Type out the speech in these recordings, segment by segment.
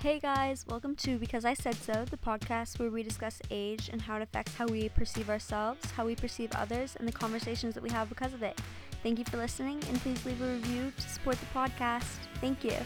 Hey guys, welcome to Because I Said So, the podcast where we discuss age and how it affects how we perceive ourselves, how we perceive others, and the conversations that we have because of it. Thank you for listening, and please leave a review to support the podcast. Thank you.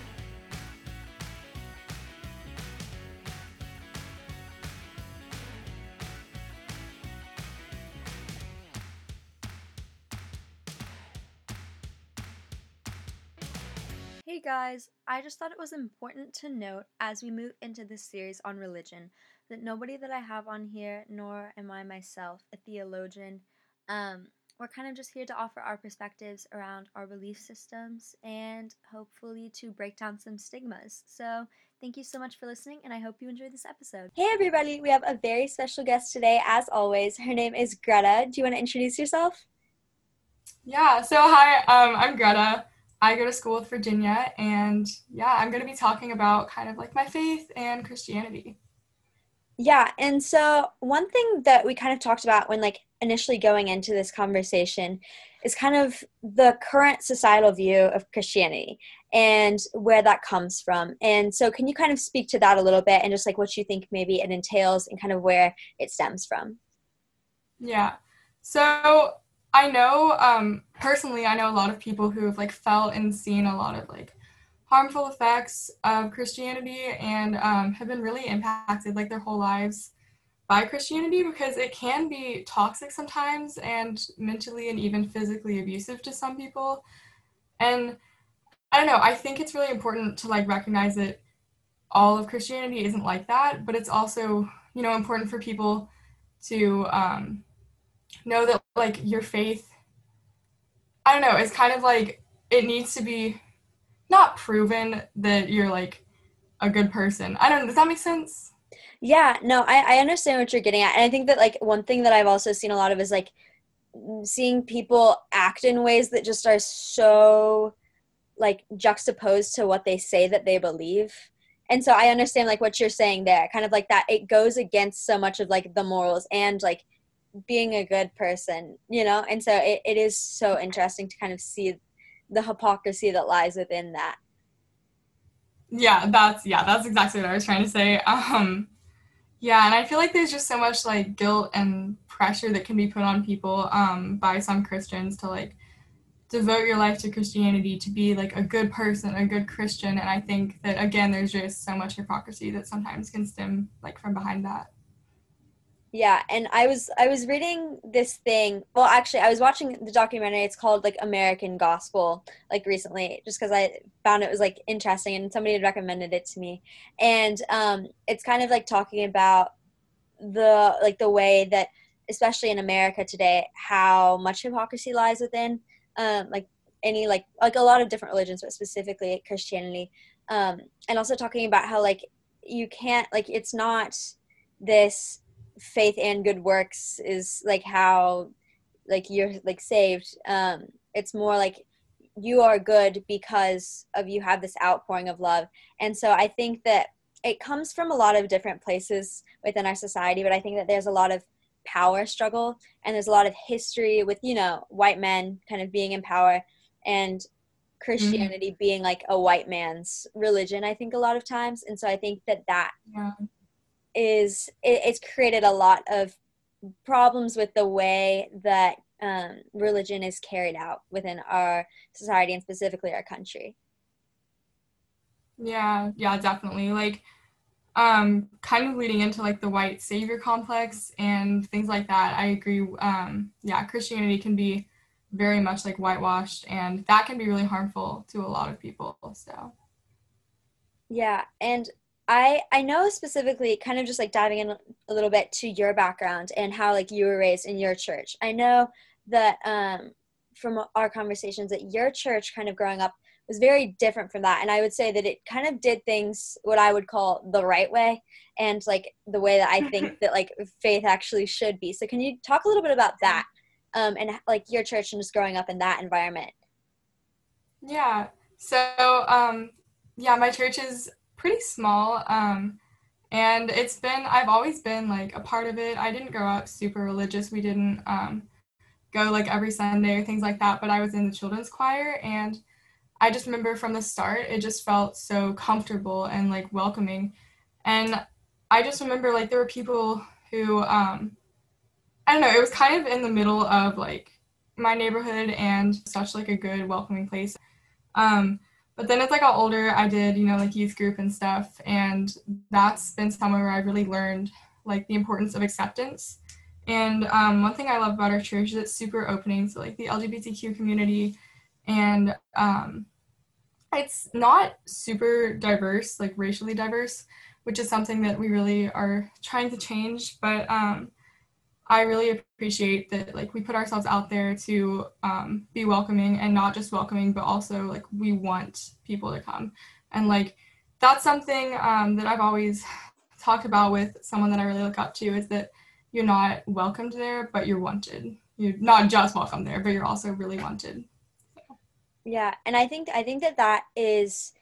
Guys, I just thought it was important to note as we move into this series on religion that nobody that I have on here, nor am I myself a theologian. Um, we're kind of just here to offer our perspectives around our belief systems and hopefully to break down some stigmas. So, thank you so much for listening, and I hope you enjoyed this episode. Hey everybody, we have a very special guest today, as always. Her name is Greta. Do you want to introduce yourself? Yeah, so hi, um, I'm Greta. I go to school with Virginia, and yeah, I'm going to be talking about kind of like my faith and Christianity. Yeah, and so one thing that we kind of talked about when like initially going into this conversation is kind of the current societal view of Christianity and where that comes from. And so can you kind of speak to that a little bit and just like what you think maybe it entails and kind of where it stems from? Yeah. So I know um, personally, I know a lot of people who have like felt and seen a lot of like harmful effects of Christianity and um, have been really impacted like their whole lives by Christianity because it can be toxic sometimes and mentally and even physically abusive to some people. And I don't know, I think it's really important to like recognize that all of Christianity isn't like that, but it's also, you know, important for people to um, know that like your faith I don't know, it's kind of like it needs to be not proven that you're like a good person. I don't know, does that make sense? Yeah, no, I, I understand what you're getting at. And I think that like one thing that I've also seen a lot of is like seeing people act in ways that just are so like juxtaposed to what they say that they believe. And so I understand like what you're saying there, kind of like that it goes against so much of like the morals and like being a good person, you know? And so it, it is so interesting to kind of see the hypocrisy that lies within that. Yeah, that's yeah, that's exactly what I was trying to say. Um yeah, and I feel like there's just so much like guilt and pressure that can be put on people um by some Christians to like devote your life to Christianity to be like a good person, a good Christian, and I think that again there's just so much hypocrisy that sometimes can stem like from behind that yeah and i was i was reading this thing well actually i was watching the documentary it's called like american gospel like recently just because i found it was like interesting and somebody had recommended it to me and um it's kind of like talking about the like the way that especially in america today how much hypocrisy lies within um like any like like a lot of different religions but specifically christianity um and also talking about how like you can't like it's not this faith and good works is like how like you're like saved um it's more like you are good because of you have this outpouring of love. And so i think that it comes from a lot of different places within our society but i think that there's a lot of power struggle and there's a lot of history with you know white men kind of being in power and christianity mm-hmm. being like a white man's religion i think a lot of times. And so i think that that yeah is it, it's created a lot of problems with the way that um, religion is carried out within our society and specifically our country. Yeah, yeah, definitely. Like, um, kind of leading into like the white savior complex and things like that. I agree. Um, yeah, Christianity can be very much like whitewashed, and that can be really harmful to a lot of people. So. Yeah, and I I know specifically kind of just like diving in a little bit to your background and how like you were raised in your church. I know that um from our conversations that your church kind of growing up was very different from that and I would say that it kind of did things what I would call the right way and like the way that I think that like faith actually should be. So can you talk a little bit about that? Um and like your church and just growing up in that environment. Yeah. So um yeah, my church is pretty small. Um, and it's been, I've always been like a part of it. I didn't grow up super religious. We didn't um, go like every Sunday or things like that, but I was in the children's choir. And I just remember from the start, it just felt so comfortable and like welcoming. And I just remember like there were people who, um, I don't know, it was kind of in the middle of like my neighborhood and such like a good welcoming place. Um, but then as I got older, I did, you know, like youth group and stuff. And that's been somewhere where I really learned like the importance of acceptance. And um, one thing I love about our church is it's super opening to like the LGBTQ community. And um, it's not super diverse, like racially diverse, which is something that we really are trying to change. But um, I really appreciate that like we put ourselves out there to um, be welcoming and not just welcoming, but also like we want people to come. And like that's something um, that I've always talked about with someone that I really look up to is that you're not welcomed there, but you're wanted. You're not just welcome there, but you're also really wanted. Yeah, and I think I think that that is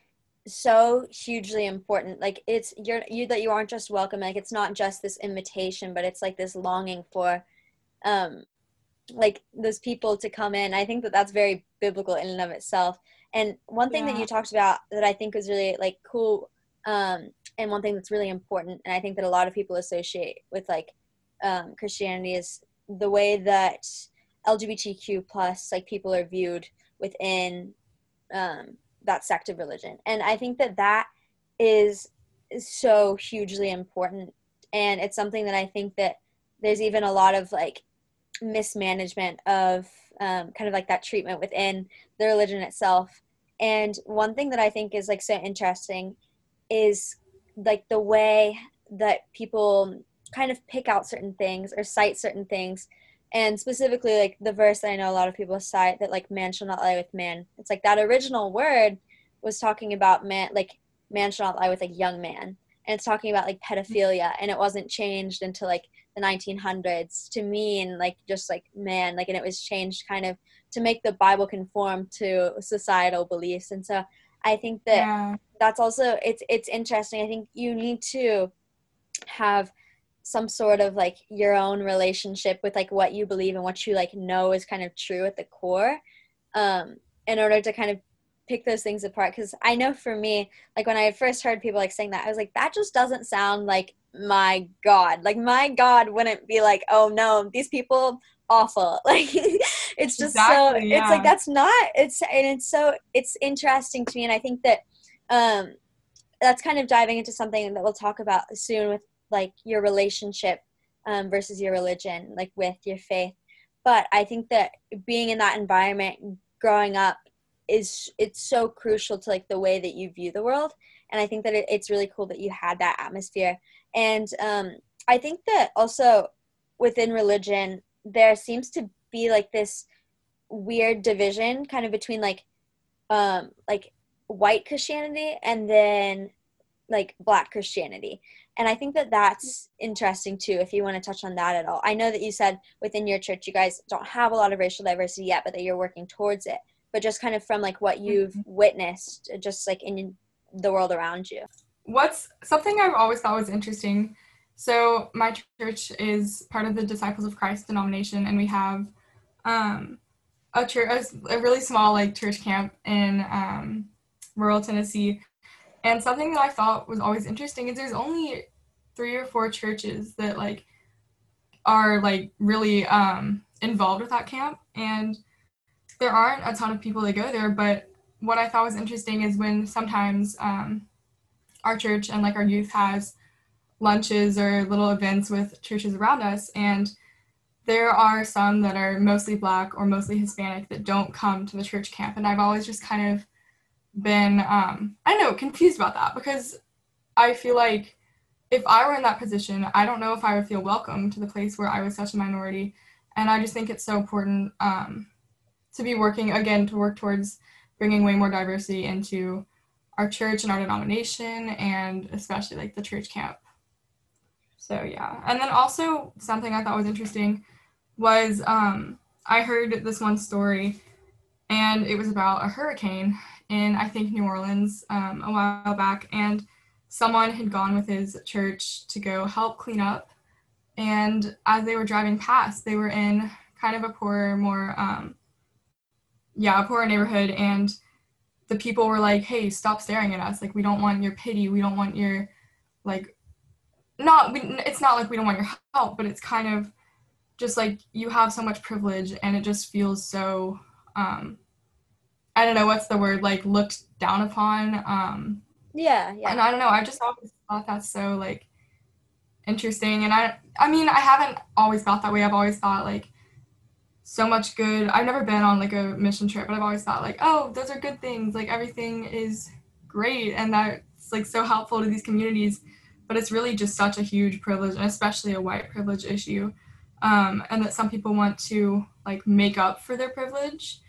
so hugely important. Like it's you're you that you aren't just welcome like it's not just this invitation but it's like this longing for um like those people to come in. I think that that's very biblical in and of itself. And one thing yeah. that you talked about that i think was really like cool um and one thing that's really important and i think that a lot of people associate with like um christianity is the way that lgbtq plus like people are viewed within um that sect of religion. And i think that that is, so hugely important. And it's something that i think that there's even a lot of like mismanagement of um, kind of like that treatment within the religion itself. And one thing that i think is like so interesting is like the way that people kind of pick out certain things or cite certain things and specifically like the verse that i know a lot of people cite that like man shall not lie with man. It's like that original word was talking about man like man shall not lie with a young man. And it's talking about like pedophilia. And it wasn't changed until like the 1900s to mean like just like man. Like and it was changed kind of to make the bible conform to societal beliefs. And so i think that yeah. that's also it's it's interesting. I think you need to have some sort of like your own relationship with like what you believe and what you like know is kind of true at the core um in order to kind of pick those things apart. Because i know for me like when i first heard people like saying that i was like that just doesn't sound like my god. Like my god wouldn't be like oh no these people awful. Like it's just exactly, so yeah. it's like that's not it's and it's so it's interesting to me and i think that um that's kind of diving into something that we'll talk about soon with like your relationship um, versus your religion, like with your faith. But I think that being in that environment, growing up, is it's so crucial to like the way that you view the world. And I think that it, it's really cool that you had that atmosphere. And um, I think that also within religion, there seems to be like this weird division kind of between like um like white christianity and then like black christianity. And i think that that's interesting too if you want to touch on that at all. I know that you said within your church you guys don't have a lot of racial diversity yet but that you're working towards it. But just kind of from like what you've mm-hmm. witnessed just like in the world around you. What's something i've always thought was interesting. So my church is part of the disciples of christ denomination and we have um, a church a, really small like church camp in um, rural tennessee and something that I thought was always interesting is there's only three or four churches that like are like really um, involved with that camp, and there aren't a ton of people that go there. But what I thought was interesting is when sometimes um, our church and like our youth has lunches or little events with churches around us, and there are some that are mostly black or mostly Hispanic that don't come to the church camp, and I've always just kind of been um I know, confused about that because I feel like if I were in that position, I don't know if I would feel welcome to the place where I was such a minority. And I just think it's so important um, to be working again to work towards bringing way more diversity into our church and our denomination, and especially like the church camp. So yeah, and then also something I thought was interesting was um, I heard this one story, and it was about a hurricane, in I think New Orleans um, a while back, and someone had gone with his church to go help clean up. And as they were driving past, they were in kind of a poorer, more um, yeah, a poorer neighborhood, and the people were like, "Hey, stop staring at us. Like we don't want your pity. We don't want your like not we, it's not like we don't want your help, but it's kind of just like you have so much privilege and it just feels so um I don't know what's the word like looked down upon um yeah yeah. and I don't know I just always thought that's so like interesting and I I mean I haven't always thought that way I've always thought like so much good I've never been on like a mission trip but I've always thought like oh those are good things like everything is great and that's like so helpful to these communities but it's really just such a huge privilege and especially a white privilege issue um, and that some people want to like make up for their privilege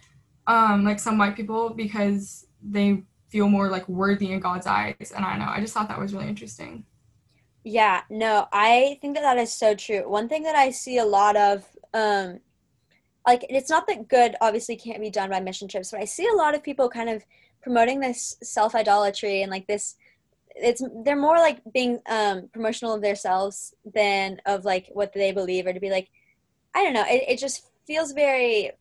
um, like some white people because they feel more like worthy in god's eyes and i know i just thought that was really interesting. Yeah no i think that that is so true. One thing that i see a lot of um like it's not that good obviously can't be done by mission trips but i see a lot of people kind of promoting this self idolatry and like this it's they're more like being um promotional of themselves than of like what they believe or to be like i don't know it, it just feels very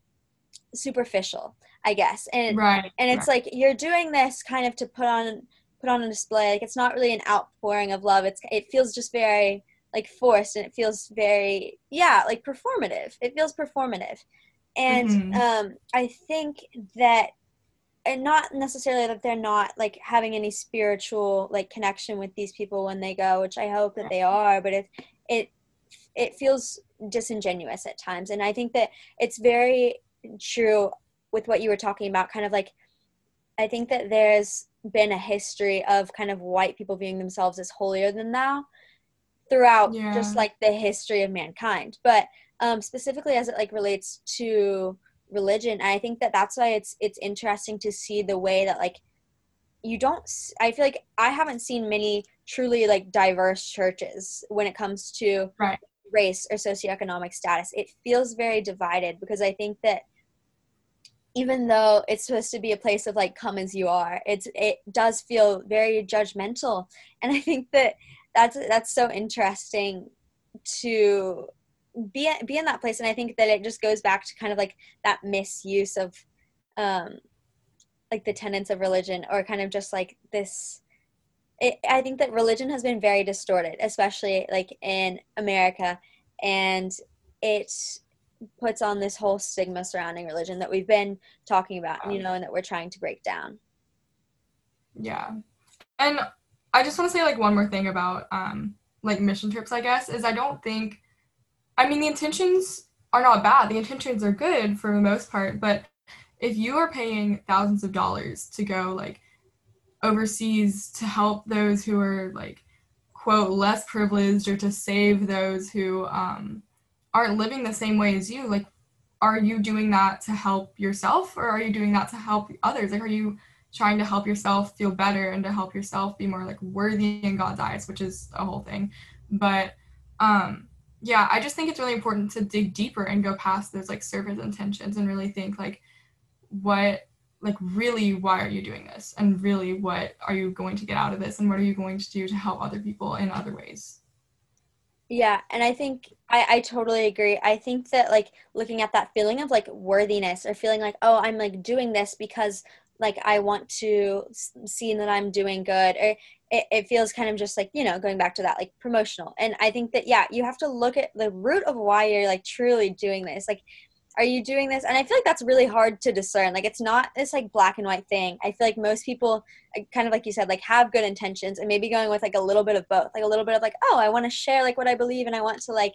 superficial i guess. And right and it's right. like you're doing this kind of to put on put on a display. Like it's not really an outpouring of love. It's it feels just very like forced and it feels very yeah like performative. It feels performative. And Mhm. um i think that and not necessarily that they're not like having any spiritual like connection with these people when they go which i hope that they are but it it it feels disingenuous at times. And i think that it's very true with what you were talking about kind of like i think that there's been a history of kind of white people viewing themselves as holier than thou throughout Yeah. just like the history of mankind but um specifically as it like relates to religion i think that that's why it's it's interesting to see the way that like you don't i feel like i haven't seen many truly like diverse churches when it comes to Right. Race or socioeconomic status it feels very divided because i think that even though it's supposed to be a place of like come as you are it's it does feel very judgmental. And i think that that's that's so interesting to be be in that place. And i think that it just goes back to kind of like that misuse of um like the tenets of religion or kind of just like this it, i think that religion has been very distorted especially like in america and it puts on this whole stigma surrounding religion that we've been talking about you know and that we're trying to break down Yeah. And I just want to say like one more thing about um like mission trips, I guess, is I don't think I mean the intentions are not bad. The intentions are good for the most part, but if you are paying thousands of dollars to go like overseas to help those who are like quote less privileged or to save those who um aren't living the same way as you, like are you doing that to help yourself or are you doing that to help others? Like are you trying to help yourself feel better and to help yourself be more like worthy in God's eyes, which is a whole thing. But um yeah, I just think it's really important to dig deeper and go past those like surface intentions and really think like what like really why are you doing this and really what are you going to get out of this and what are you going to do to help other people in other ways Yeah, and I think I, I totally agree. I think that like looking at that feeling of like worthiness or feeling like, oh, I'm like doing this because like I want to see that I'm doing good or it, it feels kind of just like, you know, going back to that like promotional. And I think that yeah, you have to look at the root of why you're like truly doing this. Like are you doing this? And I feel like that's really hard to discern. Like it's not this like black and white thing. I feel like most people kind of like you said like have good intentions and maybe going with like a little bit of both like a little bit of like oh i want to share like what i believe and i want to like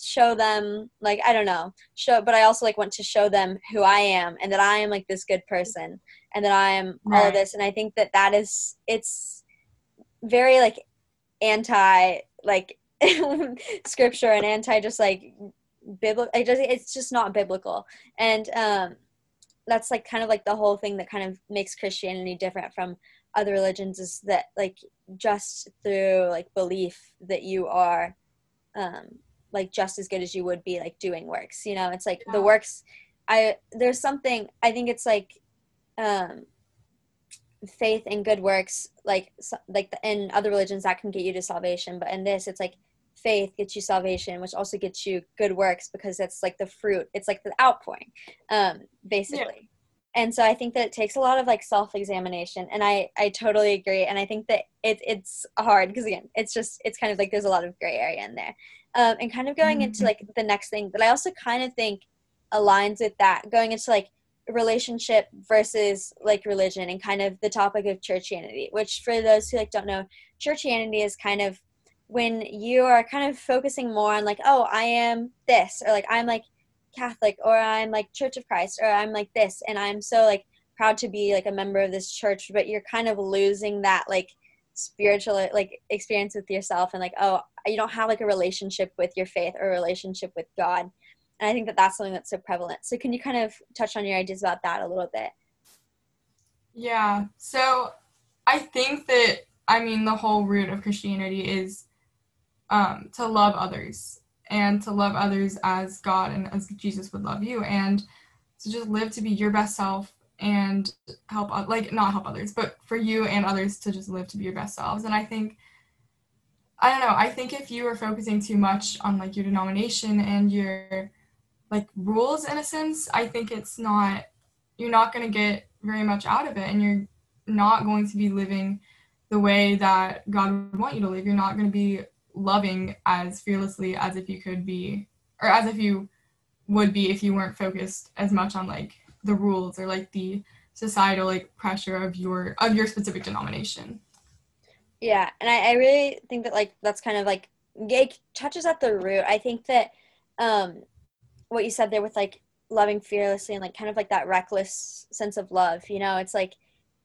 show them like i don't know show but i also like want to show them who i am and that i am like this good person and that i am all of this and i think that that is it's very like anti like scripture and anti just like biblical I just it's just not biblical. And um that's like kind of like the whole thing that kind of makes Christianity different from other religions is that like just through like belief that you are um like just as good as you would be like doing works you know? It's like the works i there's something i think it's like um faith and good works like so, like the, in other religions that can get you to salvation but in this it's like faith gets you salvation which also gets you good works because it's like the fruit it's like the outpouring um basically. And so i think that it takes a lot of like self-examination and i i totally agree and i think that it, it's hard because again it's just it's kind of like there's a lot of gray area in there. Um, and kind of going mm-hmm. into like the next thing that i also kind of think aligns with that going into like relationship versus like religion and kind of the topic of churchianity which for those who like don't know churchianity is kind of when you are kind of focusing more on like oh i am this or like i'm like catholic or i'm like church of christ or i'm like this and i'm so like proud to be like a member of this church but you're kind of losing that like spiritual like experience with yourself and like oh you don't have like a relationship with your faith or a relationship with god. And i think that that's something that's so prevalent. So can you kind of touch on your ideas about that a little bit? Yeah. So i think that i mean the whole root of christianity is um, to love others and to love others as god and as jesus would love you and to just live to be your best self and help like not help others but for you and others to just live to be your best selves and i think i don't know i think if you are focusing too much on like your denomination and your like rules in a sense, I think it's not you're not going to get very much out of it and you're not going to be living the way that God would want you to live. You're not going to be loving as fearlessly as if you could be or as if you would be if you weren't focused as much on like the rules or like the societal like pressure of your of your specific denomination. Yeah, and I, I really think that like that's kind of like it touches at the root. I think that um what you said there with like loving fearlessly and like kind of like that reckless sense of love you know it's like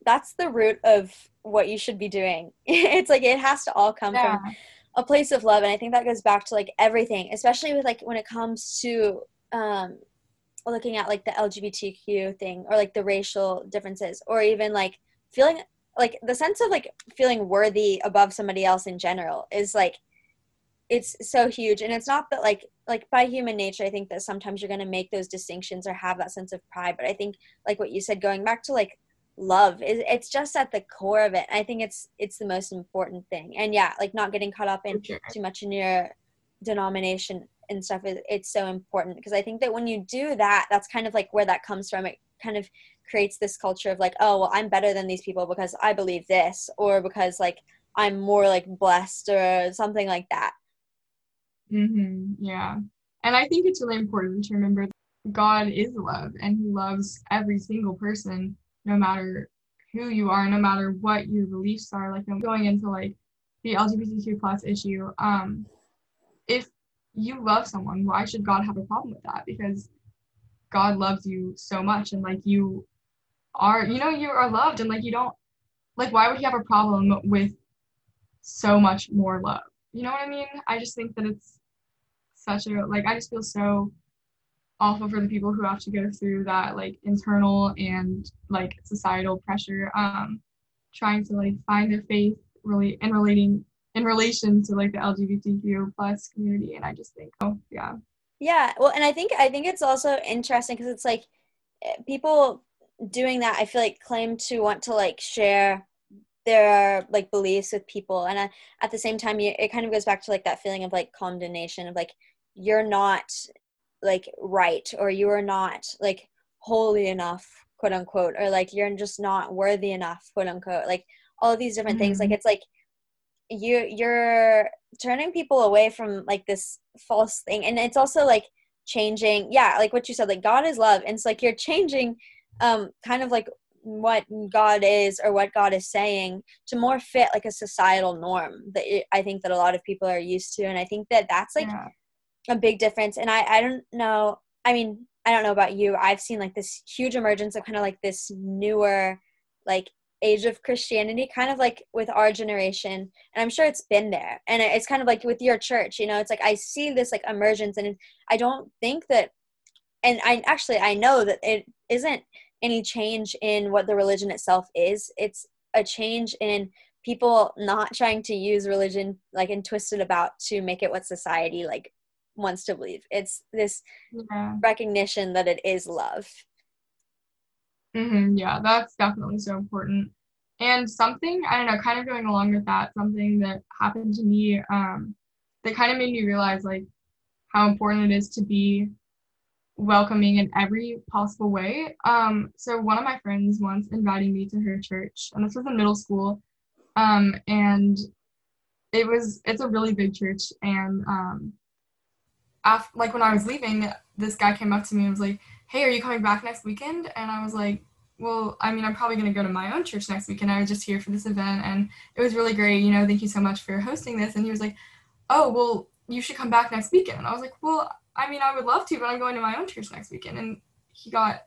that's the root of what you should be doing it's like it has to all come yeah. from a place of love and i think that goes back to like everything especially with like when it comes to um looking at like the lgbtq thing or like the racial differences or even like feeling like the sense of like feeling worthy above somebody else in general is like it's so huge and it's not that like like by human nature i think that sometimes you're going to make those distinctions or have that sense of pride but i think like what you said going back to like love is it's just at the core of it i think it's it's the most important thing and yeah like not getting caught up in sure. too much in your denomination and stuff is it's so important because i think that when you do that that's kind of like where that comes from it kind of creates this culture of like oh well i'm better than these people because i believe this or because like i'm more like blessed or something like that Mm-hmm. Yeah. And I think it's really important to remember God is love and He loves every single person, no matter who you are, no matter what your beliefs are. Like going into like the LGBTQ plus issue, um, if you love someone, why should God have a problem with that? Because God loves you so much and like you are, you know, you are loved and like you don't like why would he have a problem with so much more love? You know what I mean? I just think that it's such a like I just feel so awful for the people who have to go through that like internal and like societal pressure um trying to like find their faith really and relating in relation to like the lgbtq plus community. And i just think oh yeah. Yeah. Well and i think i think it's also interesting because it's like eh, people doing that i feel like claim to want to like share their like beliefs with people. And uh, at the same time you, it kind of goes back to like that feeling of like condemnation of like you're not like right or you are not like holy enough quote unquote or like you're just not worthy enough quote unquote like all of these different mm-hmm. things like mm-hmm. it's like you you're turning people away from like this false thing and it's also like changing yeah like what you said like god is love and it's like you're changing um kind of like what god is or what god is saying to more fit like a societal norm that i think that a lot of people are used to and i think that that's like yeah a big difference. And I, I don't know, I mean, I don't know about you. I've seen like this huge emergence of kind of like this newer, like age of Christianity, kind of like with our generation. And I'm sure it's been there. And it's kind of like with your church, you know, it's like I see this like emergence and I don't think that, and I actually, I know that it isn't any change in what the religion itself is. It's a change in people not trying to use religion like and twist it about to make it what society like wants to believe. It's this yeah. recognition that it is love. Mm-hmm, yeah, that's definitely so important. And something, I don't know, kind of going along with that, something that happened to me um, that kind of made me realize like how important it is to be welcoming in every possible way. Um, so one of my friends once invited me to her church, and this was in middle school. Um, and it was it's a really big church, and um, after like when I was leaving, this guy came up to me and was like, "Hey, are you coming back next weekend?" And I was like, "Well, I mean, I'm probably gonna go to my own church next weekend. I was just here for this event, and it was really great. You know, thank you so much for hosting this." And he was like, "Oh, well, you should come back next weekend." And I was like, "Well." I mean, I would love to, but I'm going to my own church next weekend. And he got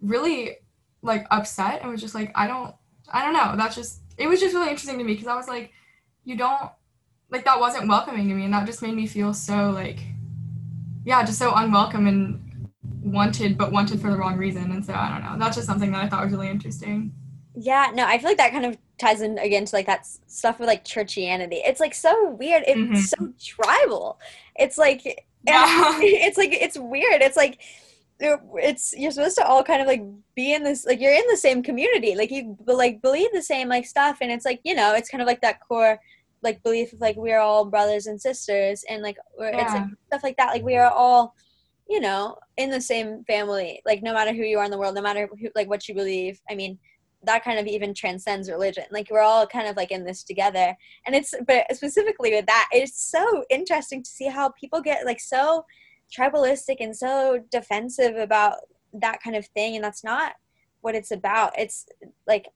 really like upset and was just like, I don't, I don't know. That's just, it was just really interesting to me because I was like, you don't, like, that wasn't welcoming to me. And that just made me feel so like, yeah, just so unwelcome and wanted, but wanted for the wrong reason. And so I don't know. That's just something that I thought was really interesting. Yeah, no, I feel like that kind of ties in again to like that stuff with like churchianity. It's like so weird. It's mm-hmm. so tribal. It's like yeah. it's like it's weird. It's like it's you're supposed to all kind of like be in this like you're in the same community like you like believe the same like stuff and it's like you know it's kind of like that core like belief of like we're all brothers and sisters and like yeah. it's like stuff like that like we are all you know in the same family like no matter who you are in the world no matter who like what you believe i mean that kind of even transcends religion like we're all kind of like in this together and it's but specifically with that it's so interesting to see how people get like so tribalistic and so defensive about that kind of thing and that's not what it's about it's like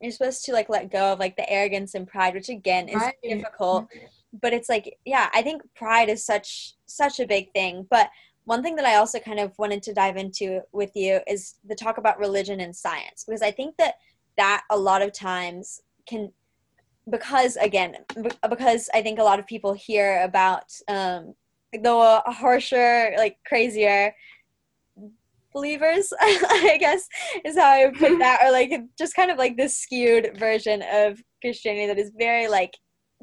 you're supposed to like let go of like the arrogance and pride which again is right. difficult. But it's like yeah i think pride is such such a big thing. But one thing that i also kind of wanted to dive into with you is the talk about religion and science because i think that that a lot of times can because again because i think a lot of people hear about um the harsher like crazier believers i guess is how i would put that or like just kind of like this skewed version of christianity that is very like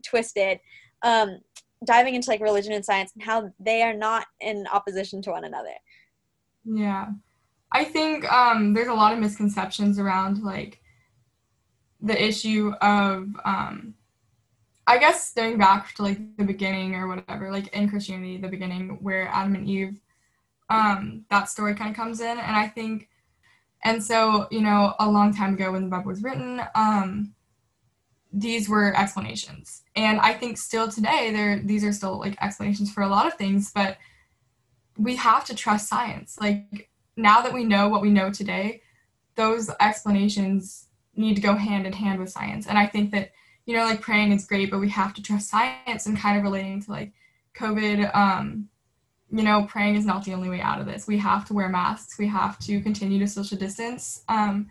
twisted um diving into like religion and science and how they are not in opposition to one another. Yeah. I think um there's a lot of misconceptions around like the issue of um, I guess going back to like the beginning or whatever, like in Christianity, the beginning where Adam and Eve, um, that story kind of comes in, and I think, and so you know, a long time ago when the Bible was written, um, these were explanations, and I think still today there these are still like explanations for a lot of things, but we have to trust science. Like now that we know what we know today, those explanations need to go hand in hand with science. And I think that, you know, like praying is great, but we have to trust science and kind of relating to like COVID, um, you know, praying is not the only way out of this. We have to wear masks. We have to continue to social distance. Um,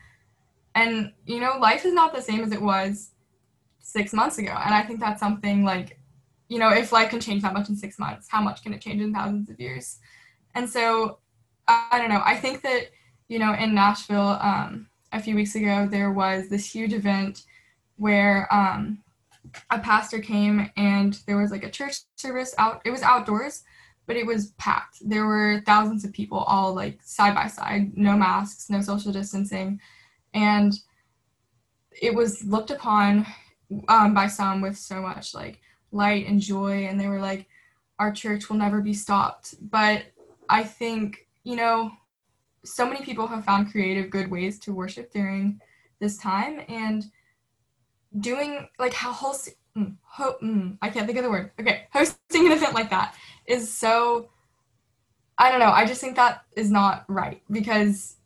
and, you know, life is not the same as it was six months ago. And I think that's something like, you know, if life can change that much in six months, how much can it change in thousands of years? And so, I don't know. I think that, you know, in Nashville, um, a few weeks ago, there was this huge event where um, a pastor came and there was like a church service out. It was outdoors, but it was packed. There were thousands of people all like side by side, no masks, no social distancing, and it was looked upon um, by some with so much like light and joy, and they were like, "Our church will never be stopped." But I think you know so many people have found creative, good ways to worship during this time, and doing like how hosting, mm, ho- mm, I can't think of the word. Okay, hosting an event like that is so. I don't know. I just think that is not right because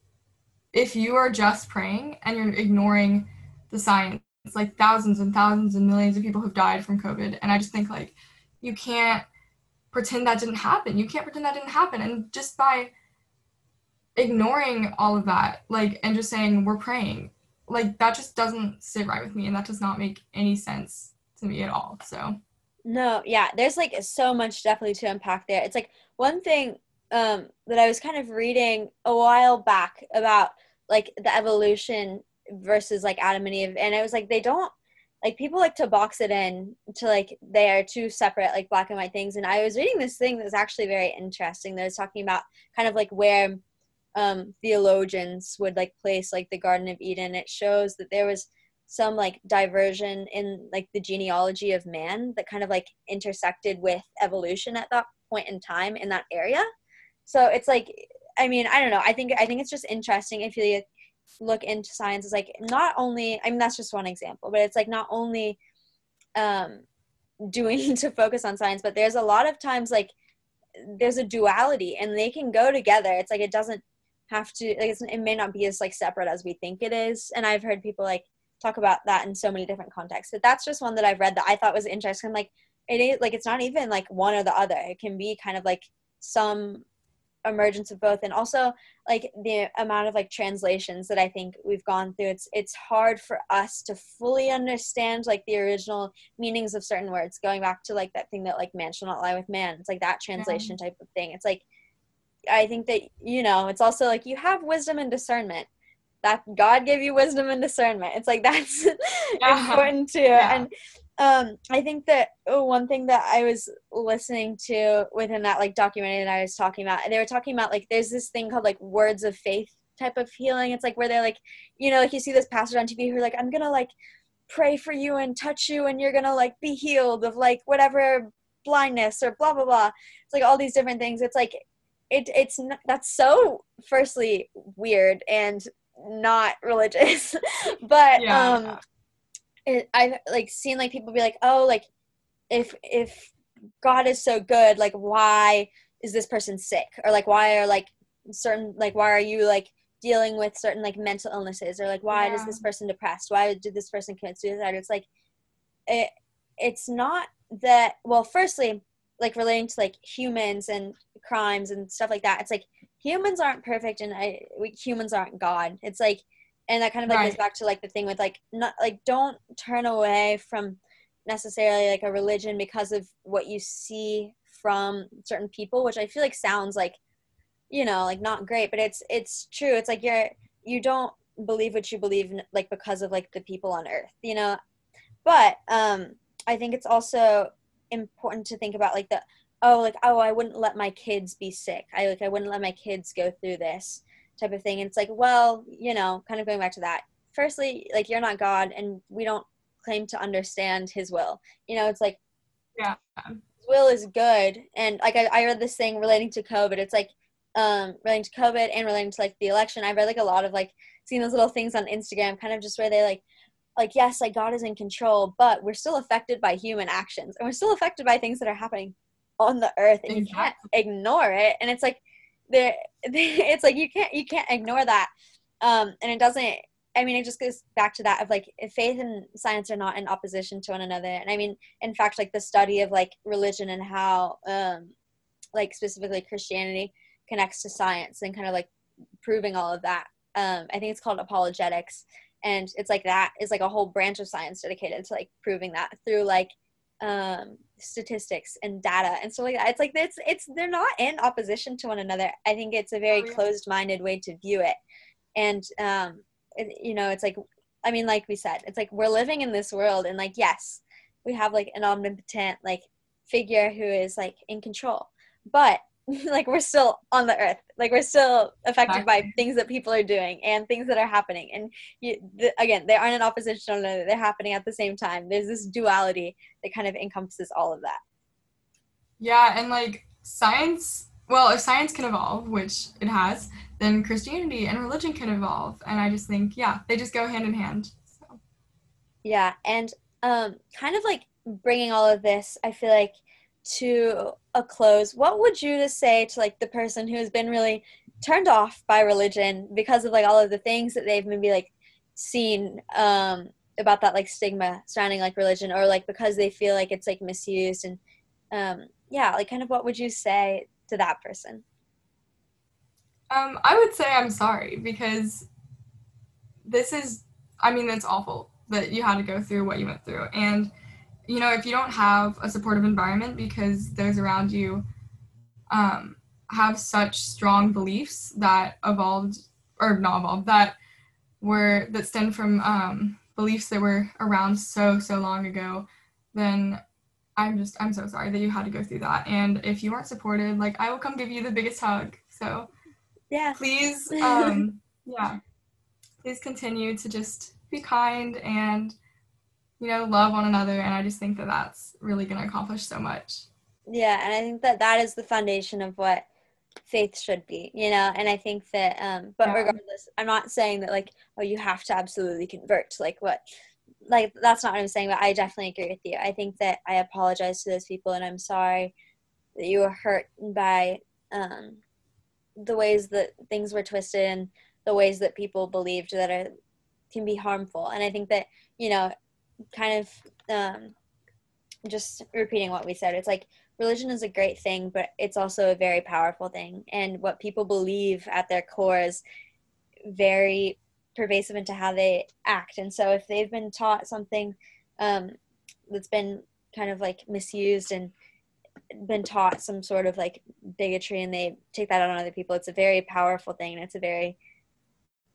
if you are just praying and you're ignoring the science, like thousands and thousands and millions of people have died from COVID, and I just think like you can't pretend that didn't happen. You can't pretend that didn't happen, and just by ignoring all of that, like, and just saying we're praying, like that just doesn't sit right with me, and that does not make any sense to me at all. So. No, yeah, there's like so much definitely to unpack there. It's like one thing um, that I was kind of reading a while back about like the evolution versus like Adam and Eve, and it was like they don't like people like to box it in to like they are two separate like black and white things. And I was reading this thing that was actually very interesting that was talking about kind of like where um, theologians would like place like the Garden of Eden. It shows that there was some like diversion in like the genealogy of man that kind of like intersected with evolution at that point in time in that area. So it's like I mean, I don't know. I think I think it's just interesting if you look into science. It's like not only. I mean, that's just one example, but it's like not only um, doing to focus on science, but there's a lot of times like there's a duality, and they can go together. It's like it doesn't have to like it may not be as like separate as we think it is. And I've heard people like talk about that in so many different contexts. But that's just one that I've read that I thought was interesting. I'm like it is like it's not even like one or the other. It can be kind of like some emergence of both and also like the amount of like translations that i think we've gone through it's it's hard for us to fully understand like the original meanings of certain words going back to like that thing that like man shall not lie with man it's like that translation yeah. type of thing it's like i think that you know it's also like you have wisdom and discernment that god gave you wisdom and discernment. It's like that's yeah. important too. Yeah. and um i think that oh, one thing that i was listening to within that like documentary that i was talking about they were talking about like there's this thing called like words of faith type of healing. It's like where they're like you know like you see this pastor on tv who like i'm gonna like pray for you and touch you and you're gonna like be healed of like whatever blindness or blah blah blah. It's like all these different things. It's like it it's not, that's so firstly weird and not religious but yeah. um it, I've like seen like people be like, oh, like if if God is so good, like why is this person sick? Or like why are like certain like why are you like dealing with certain like mental illnesses or like why yeah. is this person depressed? Why did this person commit suicide? It's like it it's not that well, firstly, like relating to like humans and crimes and stuff like that, it's like humans aren't perfect and I, we, humans aren't God. It's like and that kind of like right. goes back to like the thing with like not like don't turn away from necessarily like a religion because of what you see from certain people which i feel like sounds like you know like not great but it's it's true it's like you're you don't believe what you believe like because of like the people on earth you know but um i think it's also important to think about like the oh like oh i wouldn't let my kids be sick i like i wouldn't let my kids go through this type of thing. And it's like, well, you know, kind of going back to that. Firstly, like you're not God, and we don't claim to understand His will. You know, it's like, yeah, His will is good. And like I, I read this thing relating to COVID. It's like um relating to COVID and relating to like the election. I read like a lot of like seeing those little things on Instagram, kind of just where they like like yes like god is in control but we're still affected by human actions and we're still affected by things that are happening on the earth and exactly. you can't ignore it. And it's like there it's like you can't you can't ignore that. Um and it doesn't i mean it just goes back to that of like faith and science are not in opposition to one another. And i mean in fact like the study of like religion and how um like specifically christianity connects to science and kind of like proving all of that. Um i think it's called apologetics. And it's like that is like a whole branch of science dedicated to like proving that through like um statistics and data and so like that. It's like it's it's they're not in opposition to one another. I think it's a very oh, yeah. closed-minded way to view it, and um, it, you know, it's like I mean, like we said, it's like we're living in this world, and like yes, we have like an omnipotent like figure who is like in control, but like we're still on the earth. Like we're still affected by things that people are doing and things that are happening. And you, the, again they aren't in opposition to another. They're happening at the same time. There's this duality that kind of encompasses all of that. Yeah and like science well if science can evolve which it has then christianity and religion can evolve. And i just think yeah they just go hand in hand so. yeah and um kind of like bringing all of this i feel like to a close, what would you just say to like the person who has been really turned off by religion because of like all of the things that they've maybe like seen um about that like stigma surrounding like religion or like because they feel like it's like misused and um yeah like kind of what would you say to that person? Um i would say i'm sorry because this is i mean it's awful that you had to go through what you went through and you know, if you don't have a supportive environment because those around you um, have such strong beliefs that evolved or not evolved that were that stem from um, beliefs that were around so so long ago, then I'm just I'm so sorry that you had to go through that. And if you weren't supported, like I will come give you the biggest hug. So yeah, please, um, yeah, please continue to just be kind and you know, love one another. And I just think that that's really going to accomplish so much. Yeah. And I think that that is the foundation of what faith should be, you know. And I think that, um, but Yeah. regardless, I'm not saying that like, oh, you have to absolutely convert. Like what? Like that's not what I'm saying. But I definitely agree with you. I think that I apologize to those people, and I'm sorry that you were hurt by um, the ways that things were twisted and the ways that people believed that are can be harmful. And I think that you know, kind of um, just repeating what we said. It's like religion is a great thing, but it's also a very powerful thing. And what people believe at their core is very pervasive into how they act. And so if they've been taught something um, that's been kind of like misused and been taught some sort of like bigotry and they take that out on other people, it's a very powerful thing. And it's a very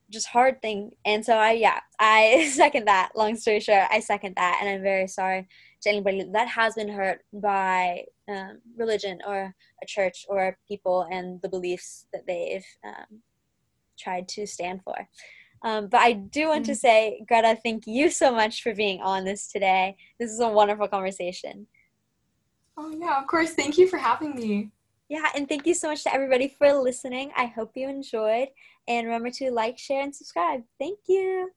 just hard thing. And so I, yeah, I second that. Long story short, I second that. And I'm very sorry to anybody that has been hurt by um, religion or a church or people and the beliefs that they've um, tried to stand for. Um, but I do want to Mm. say, Greta, thank you so much for being on this today. This is a wonderful conversation. Oh yeah, of course. Thank you for having me. Yeah, and thank you so much to everybody for listening. I hope you enjoyed. And remember to like, share, and subscribe. Thank you.